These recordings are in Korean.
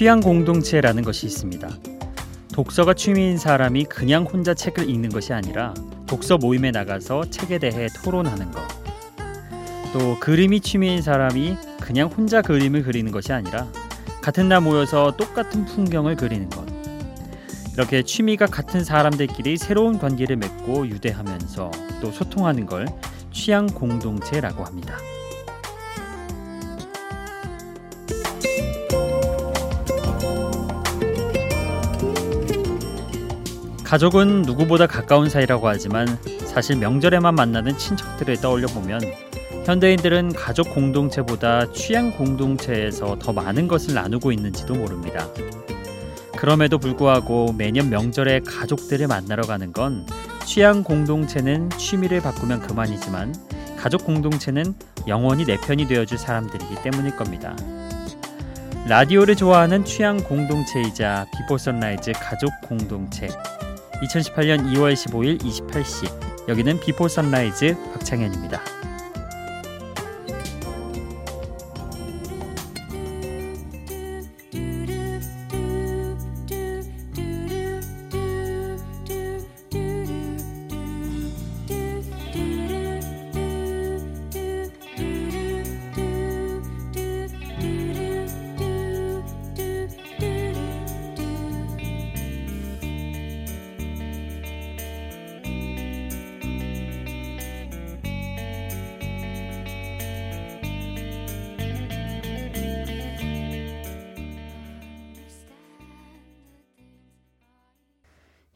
취향 공동체라는 것이 있습니다. 독서가 취미인 사람이 그냥 혼자 책을 읽는 것이 아니라 독서 모임에 나가서 책에 대해 토론하는 것. 또 그림이 취미인 사람이 그냥 혼자 그림을 그리는 것이 아니라 같은 날 모여서 똑같은 풍경을 그리는 것. 이렇게 취미가 같은 사람들끼리 새로운 관계를 맺고 유대하면서 또 소통하는 걸 취향 공동체라고 합니다. 가족은 누구보다 가까운 사이라고 하지만 사실 명절에만 만나는 친척들을 떠올려 보면 현대인들은 가족 공동체보다 취향 공동체에서 더 많은 것을 나누고 있는지도 모릅니다. 그럼에도 불구하고 매년 명절에 가족들을 만나러 가는 건 취향 공동체는 취미를 바꾸면 그만이지만 가족 공동체는 영원히 내 편이 되어줄 사람들이기 때문일 겁니다. 라디오를 좋아하는 취향 공동체이자 Before Sunrise 가족 공동체 2018년 2월 15일 28시 여기는 비포 선라이즈 박창현입니다.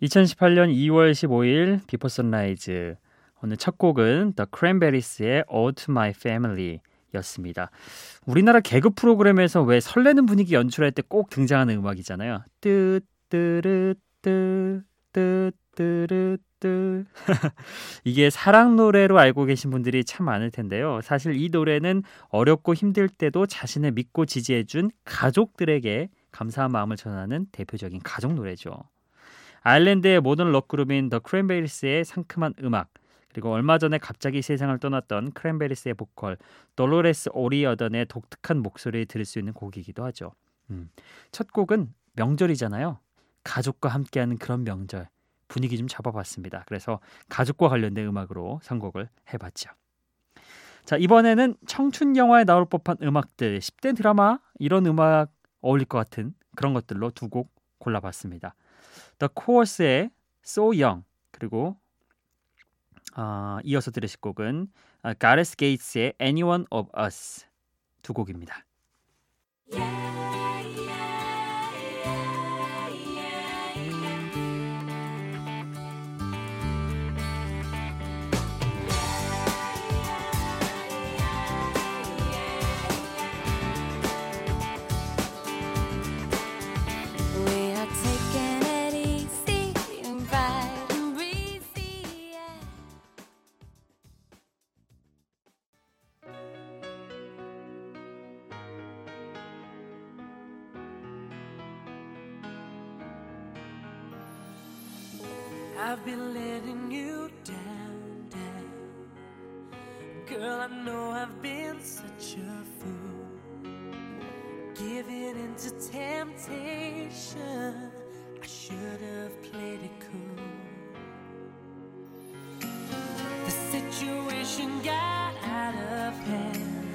2018년 2월 15일 비포 선라이즈 오늘 첫 곡은 The Cranberries의 Ode to My Family 였습니다. 우리나라 개그 프로그램에서 왜 설레는 분위기 연출할 때 꼭 등장하는 음악이잖아요. 뜨뜨르뜨 뜨뜨르뜨 이게 사랑 노래로 알고 계신 분들이 참 많을 텐데요. 사실 이 노래는 어렵고 힘들 때도 자신을 믿고 지지해준 가족들에게 감사한 마음을 전하는 대표적인 가족 노래죠. 아일랜드의 모던 록그룹인 더 크랜베리스의 상큼한 음악 그리고 얼마 전에 갑자기 세상을 떠났던 크랜베리스의 보컬 돌로레스 오리어던의 독특한 목소리를 들을 수 있는 곡이기도 하죠. 음. 첫 곡은 명절이잖아요. 가족과 함께하는 그런 명절 분위기 좀 잡아봤습니다. 그래서 가족과 관련된 음악으로 선곡을 해봤죠. 자 이번에는 청춘 영화에 나올 법한 음악들 10대 드라마 이런 음악 어울릴 것 같은 그런 것들로 두 곡 골라봤습니다. The Course의 So Young 그리고 어, 이어서 들으실 곡은 가레스 게이츠의 Anyone of Us 두 곡입니다. Yeah. I've been letting you down, down. Girl, I know I've been such a fool. Giving into temptation, I should have played it cool. The situation got out of hand.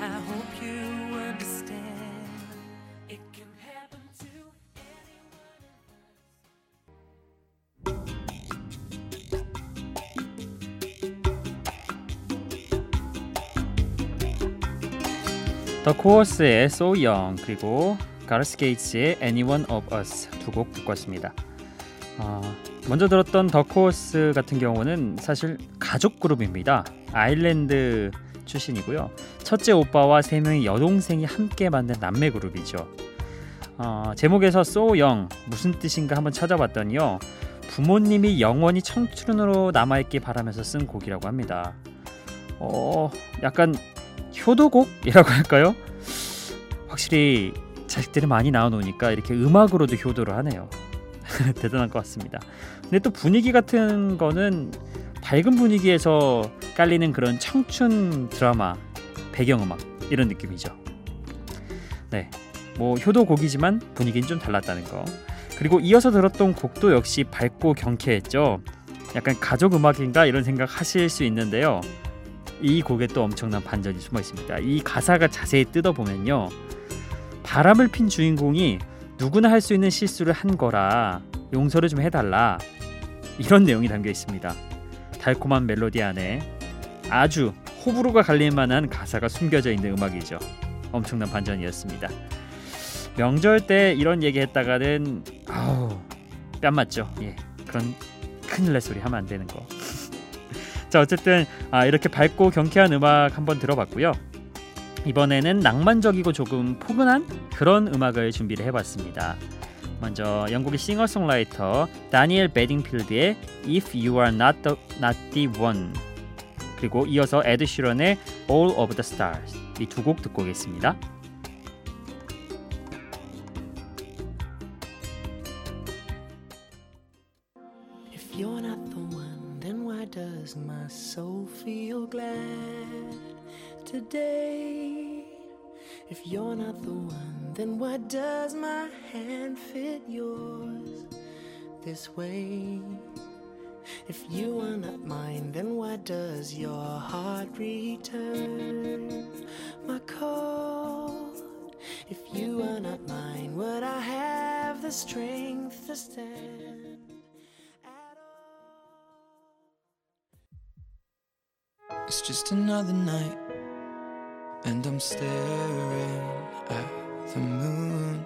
I hope you 더 코어스의 So Young 그리고 가레스 게이츠의 Anyone of Us 두 곡 듣고 왔습니다. 어, 먼저 들었던 더 코어스 같은 경우는 사실 가족 그룹입니다. 아일랜드 출신이고요. 첫째 오빠와 세 명의 여동생이 함께 만든 남매 그룹이죠. 어, 제목에서 So Young 무슨 뜻인가 한번 찾아봤더니요. 부모님이 영원히 청춘으로 남아있길 바라면서 쓴 곡이라고 합니다. 어, 약간 효도곡이라고 할까요? 확실히 자식들이 많이 나와놓으니까 이렇게 음악으로도 효도를 하네요. 대단한 것 같습니다. 근데 또 분위기 같은 거는 밝은 분위기에서 깔리는 그런 청춘 드라마 배경음악 이런 느낌이죠. 네. 뭐 효도곡이지만 분위기는 좀 달랐다는 거. 그리고 이어서 들었던 곡도 역시 밝고 경쾌했죠. 약간 가족 음악인가 이런 생각 하실 수 있는데요. 이 곡에 또 엄청난 반전이 숨어 있습니다. 이 가사가 자세히 뜯어보면요. 바람을 핀 주인공이 누구나 할 수 있는 실수를 한 거라 용서를 좀 해달라 이런 내용이 담겨 있습니다. 달콤한 멜로디 안에 아주 호불호가 갈릴 만한 가사가 숨겨져 있는 음악이죠. 엄청난 반전이었습니다. 명절 때 이런 얘기 했다가는 아우 뺨 맞죠. 예 그런 큰일 날 소리 하면 안 되는 거. 자 어쨌든 아, 이렇게 밝고 경쾌한 음악 한번 들어봤고요. 이번에는 낭만적이고 조금 포근한 그런 음악을 준비를 해봤습니다. 먼저 영국의 싱어송라이터 다니엘 베딩필드의 If You Are Not the, Not the One 그리고 이어서 에드 시런의 All of the Stars 이 두 곡 듣고 오겠습니다. You're not the one, then why does my hand fit yours this way? If you are not mine, then why does your heart return my call? If you are not mine, would I have the strength to stand? It's just another night, and I'm staring at the moon.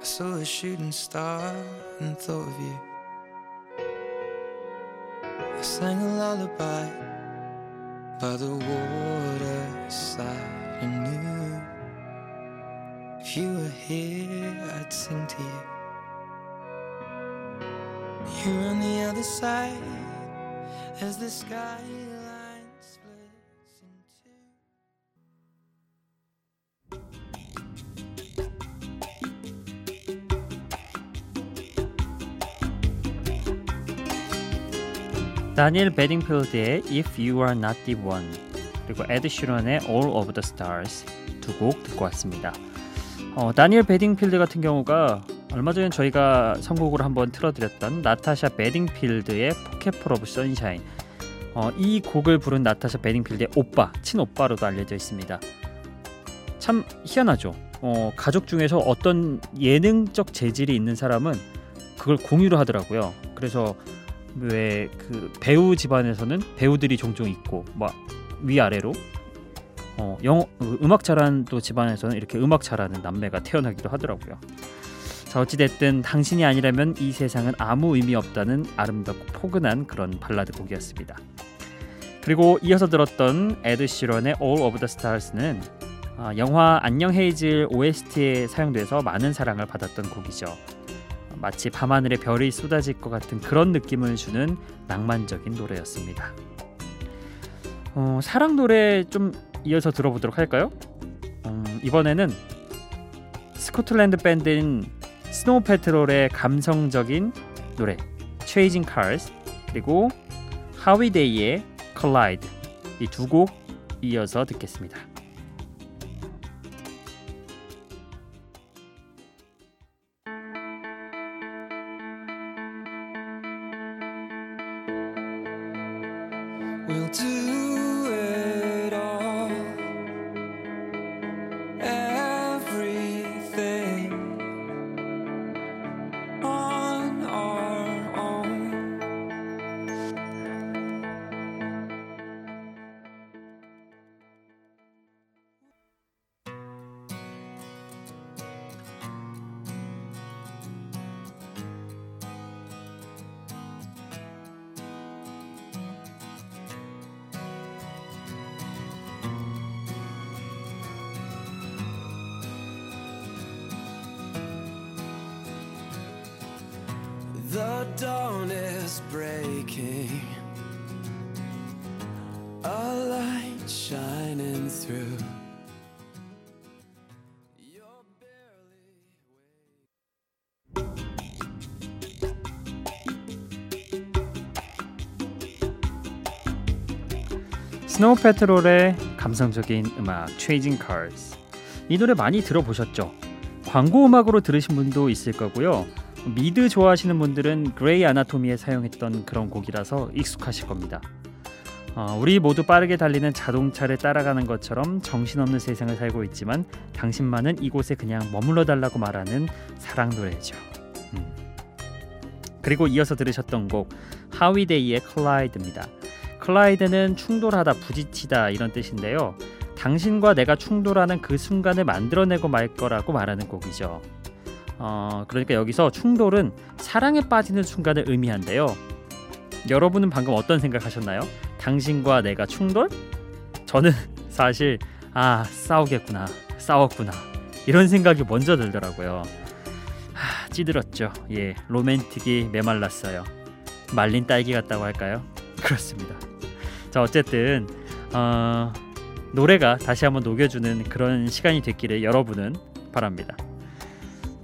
I saw a shooting star and thought of you. I sang a lullaby by the waterside and knew if you were here, I'd sing to you. You're on the other side as the skyline 다니엘 베딩필드의 If You Are Not the One 그리고 에드 시런의 All of the Stars 두 곡 듣고 왔습니다. 어, 다니엘 베딩필드 같은 경우가 얼마 전에 저희가 선곡으로 한번 틀어드렸던 나타샤 베딩필드의 Pocketful of Sunshine 어, 이 곡을 부른 나타샤 베딩필드의 오빠, 친오빠로도 알려져 있습니다. 참 희한하죠. 어, 가족 중에서 어떤 예능적 재질이 있는 사람은 그걸 공유를 하더라고요. 그래서 왜 그 배우 집안에서는 배우들이 종종 있고 막 위아래로 어, 영어 그 음악 잘하는 또 집안에서는 이렇게 음악 잘하는 남매가 태어나기도 하더라고요. 자 어찌됐든 당신이 아니라면 이 세상은 아무 의미 없다는 아름답고 포근한 그런 발라드 곡이었습니다. 그리고 이어서 들었던 에드 시런의 All of the Stars는 아, 영화 안녕 헤이즐 OST에 사용돼서 많은 사랑을 받았던 곡이죠. 마치 밤하늘에 별이 쏟아질 것 같은 그런 느낌을 주는 낭만적인 노래였습니다. 어, 사랑 노래 좀 이어서 들어보도록 할까요? 음, 이번에는 스코틀랜드 밴드인 스노우 패트롤의 감성적인 노래 Chasing Cars 그리고 하위데이의 Collide 이 두 곡 이어서 듣겠습니다. We'll do The dawn is breaking. A light shining through. 스노우 패트롤의 감성적인 음악 Chasing Cars 이 노래 많이 들어보셨죠? 광고 음악으로 들으신 분도 있을 거고요. 미드 좋아하시는 분들은 그레이 아나토미에 사용했던 그런 곡이라서 익숙하실 겁니다. 어, 우리 모두 빠르게 달리는 자동차를 따라가는 것처럼 정신없는 세상을 살고 있지만 당신만은 이곳에 그냥 머물러 달라고 말하는 사랑 노래죠. 음. 그리고 이어서 들으셨던 곡 하위데이의 Collide입니다. Collide는 충돌하다, 부딪히다 이런 뜻인데요. 당신과 내가 충돌하는 그 순간을 만들어내고 말 거라고 말하는 곡이죠. 어, 그러니까 여기서 충돌은 사랑에 빠지는 순간을 의미한대요. 여러분은 방금 어떤 생각하셨나요? 당신과 내가 충돌? 저는 사실 아 싸우겠구나, 싸웠구나 이런 생각이 먼저 들더라고요. 하, 찌들었죠. 예, 로맨틱이 메말랐어요. 말린 딸기 같다고 할까요? 그렇습니다. 자 어쨌든 어, 노래가 다시 한번 녹여주는 그런 시간이 됐기를 여러분은 바랍니다.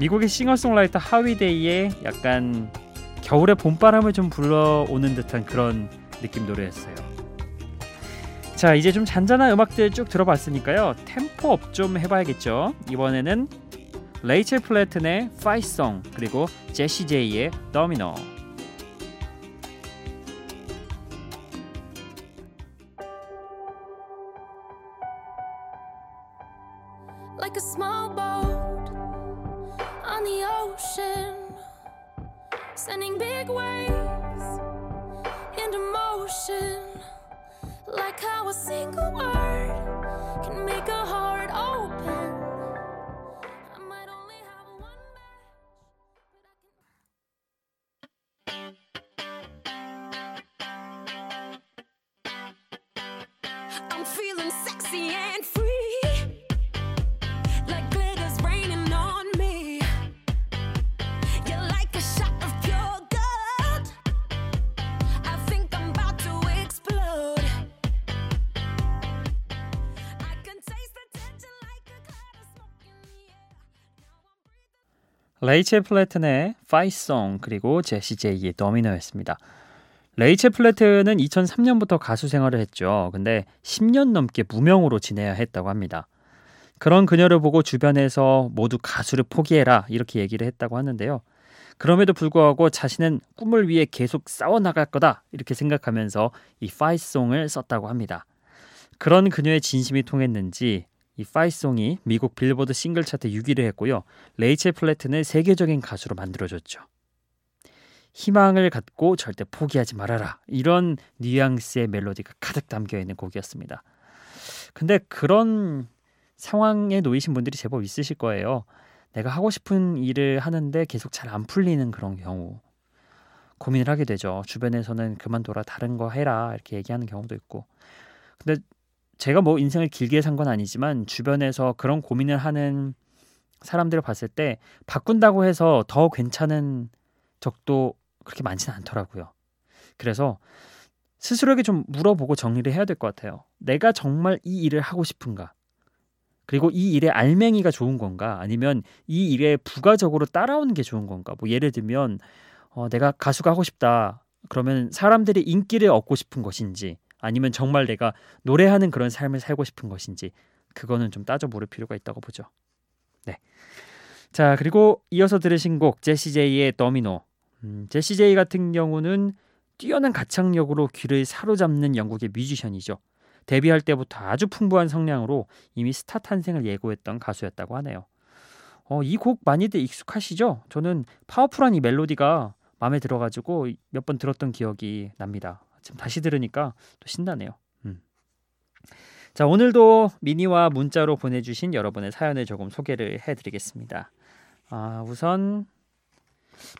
미국의 싱어송라이터 하위데이의 약간 겨울의 봄바람을 좀 불러오는 듯한 그런 느낌 노래였어요. 자 이제 좀 잔잔한 음악들 쭉 들어봤으니까요 템포 up 좀 해봐야겠죠. 이번에는 레이첼 플래튼의 Fight Song 그리고 제시 제이의 더 레이첼 플래튼의 Fight Song 그리고 제시 제이의 Domino였습니다. 레이첼 플래튼은 2003년부터 가수 생활을 했죠. 근데 10년 넘게 무명으로 지내야 했다고 합니다. 그런 그녀를 보고 주변에서 모두 가수를 포기해라 이렇게 얘기를 했다고 하는데요. 그럼에도 불구하고 자신은 꿈을 위해 계속 싸워 나갈 거다 이렇게 생각하면서 이 Fight Song을 썼다고 합니다. 그런 그녀의 진심이 통했는지 이 Fight Song이 미국 빌보드 싱글 차트 6위를 했고요. 레이첼 플래튼을 세계적인 가수로 만들어줬죠. 희망을 갖고 절대 포기하지 말아라. 이런 뉘앙스의 멜로디가 가득 담겨 있는 곡이었습니다. 근데 그런 상황에 놓이신 분들이 제법 있으실 거예요. 내가 하고 싶은 일을 하는데 계속 잘 안 풀리는 그런 경우 고민을 하게 되죠. 주변에서는 그만둬라 다른 거 해라 이렇게 얘기하는 경우도 있고. 근데 제가 뭐 인생을 길게 산 건 아니지만 주변에서 그런 고민을 하는 사람들을 봤을 때 바꾼다고 해서 더 괜찮은 적도 그렇게 많지는 않더라고요. 그래서 스스로에게 좀 물어보고 정리를 해야 될 것 같아요. 내가 정말 이 일을 하고 싶은가? 그리고 이 일의 알맹이가 좋은 건가? 아니면 이 일에 부가적으로 따라오는 게 좋은 건가? 뭐 예를 들면 어, 내가 가수가 하고 싶다. 그러면 사람들이 인기를 얻고 싶은 것인지 아니면 정말 내가 노래하는 그런 삶을 살고 싶은 것인지 그거는 좀 따져 물을 필요가 있다고 보죠. 네. 자, 그리고 이어서 들으신 곡 제시 제이의 Domino. 음, 제시 제이 같은 경우는 뛰어난 가창력으로 귀를 사로잡는 영국의 뮤지션이죠. 데뷔할 때부터 아주 풍부한 성량으로 이미 스타 탄생을 예고했던 가수였다고 하네요. 어, 이 곡 많이들 익숙하시죠? 저는 파워풀한 이 멜로디가 마음에 들어가지고 몇 번 들었던 기억이 납니다. 지금 다시 들으니까 또 신나네요. 음. 자, 오늘도 미니와 문자로 보내주신 여러분의 사연을 조금 소개를 해드리겠습니다. 아, 우선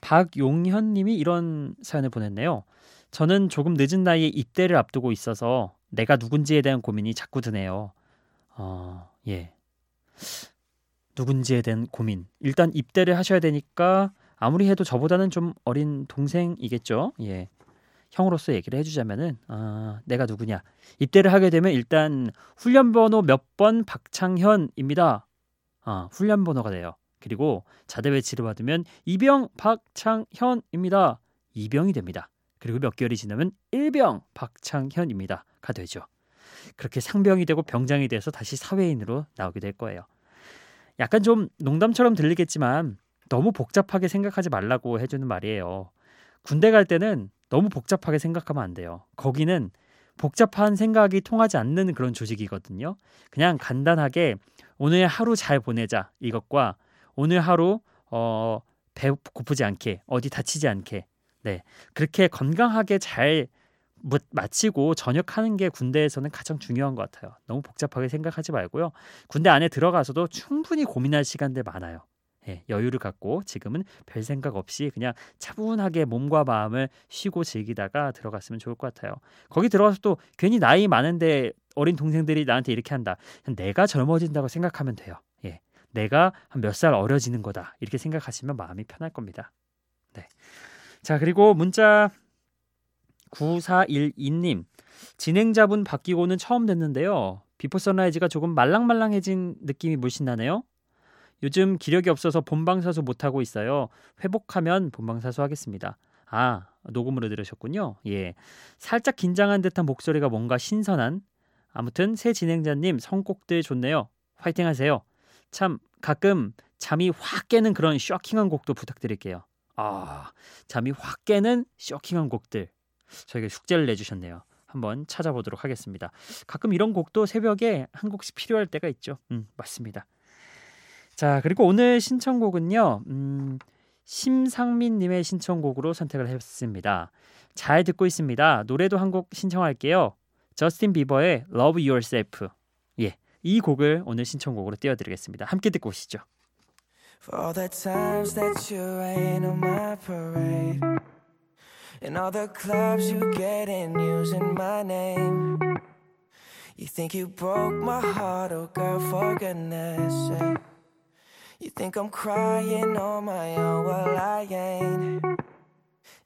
박용현님이 이런 사연을 보냈네요. 저는 조금 늦은 나이에 입대를 앞두고 있어서 내가 누군지에 대한 고민이 자꾸 드네요. 어, 예. 누군지에 대한 고민. 일단 입대를 하셔야 되니까 아무리 해도 저보다는 좀 어린 동생이겠죠. 예. 형으로서 얘기를 해주자면은 아, 내가 누구냐 입대를 하게 되면 일단 훈련 번호 몇 번 박창현입니다. 아, 훈련 번호가 돼요. 그리고 자대 배치를 받으면 이병 박창현입니다. 이병이 됩니다. 그리고 몇 개월이 지나면 일병 박창현입니다가 되죠. 그렇게 상병이 되고 병장이 돼서 다시 사회인으로 나오게 될 거예요. 약간 좀 농담처럼 들리겠지만 너무 복잡하게 생각하지 말라고 해주는 말이에요. 군대 갈 때는 너무 복잡하게 생각하면 안 돼요. 거기는 복잡한 생각이 통하지 않는 그런 조직이거든요. 그냥 간단하게 오늘 하루 잘 보내자 이것과 오늘 하루 어, 배 고프지 않게 어디 다치지 않게 네 그렇게 건강하게 잘 마치고 전역하는 게 군대에서는 가장 중요한 것 같아요. 너무 복잡하게 생각하지 말고요. 군대 안에 들어가서도 충분히 고민할 시간들 많아요. 예, 여유를 갖고 지금은 별 생각 없이 그냥 차분하게 몸과 마음을 쉬고 즐기다가 들어갔으면 좋을 것 같아요. 거기 들어가서 또 괜히 나이 많은데 어린 동생들이 나한테 이렇게 한다. 내가 젊어진다고 생각하면 돼요. 예, 내가 한 몇 살 어려지는 거다. 이렇게 생각하시면 마음이 편할 겁니다. 네. 자, 그리고 문자 9412님. 진행자분 바뀌고는 처음 듣는데요. 비포 선라이즈가 조금 말랑말랑해진 느낌이 물씬 나네요. 요즘 기력이 없어서 본방사수 못하고 있어요. 회복하면 본방사수 하겠습니다. 아, 녹음으로 들으셨군요. 예. 살짝 긴장한 듯한 목소리가 뭔가 신선한. 아무튼 새 진행자님 선곡들 좋네요. 화이팅 하세요. 참 가끔 잠이 확 깨는 그런 쇼킹한 곡도 부탁드릴게요. 아, 잠이 확 깨는 쇼킹한 곡들. 저에게 숙제를 내주셨네요. 한번 찾아보도록 하겠습니다. 가끔 이런 곡도 새벽에 한 곡씩 필요할 때가 있죠. 음, 맞습니다. 자, 그리고 오늘 신청곡은요. 음, 심상민 님의 신청곡으로 선택을 했습니다. 잘 듣고 있습니다. 노래도 한 곡 신청할게요. 저스틴 비버의 Love Yourself. 예, 이 곡을 오늘 신청곡으로 띄워 드리겠습니다. 함께 듣고 오시죠. For all the times that you rain on my parade And all the clubs you get in using my name You think you broke my heart, oh girl, for goodness sake You think I'm crying on my own, well I ain't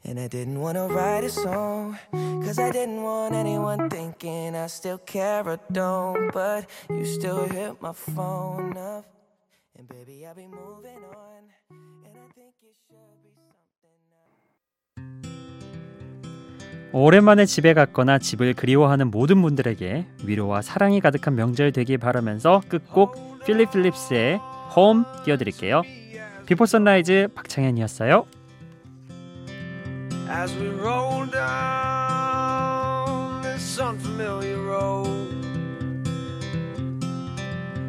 And I didn't wanna write a song Cause I didn't want anyone thinking I still care or don't But you still hit my phone up And baby I'll be moving on And I think you should be something 오랜만에 집에 갔거나 집을 그리워하는 모든 분들에게 위로와 사랑이 가득한 명절 되길 바라면서 끝곡 필립 필립스의 홈 띄워드릴게요. 비포 선라이즈 박창현이었어요. As we roll down this unfamiliar road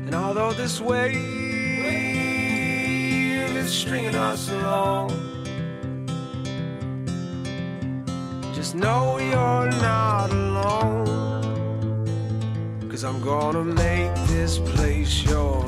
And although this wave is stringing us along Just know you're not alone Cause I'm gonna make this place your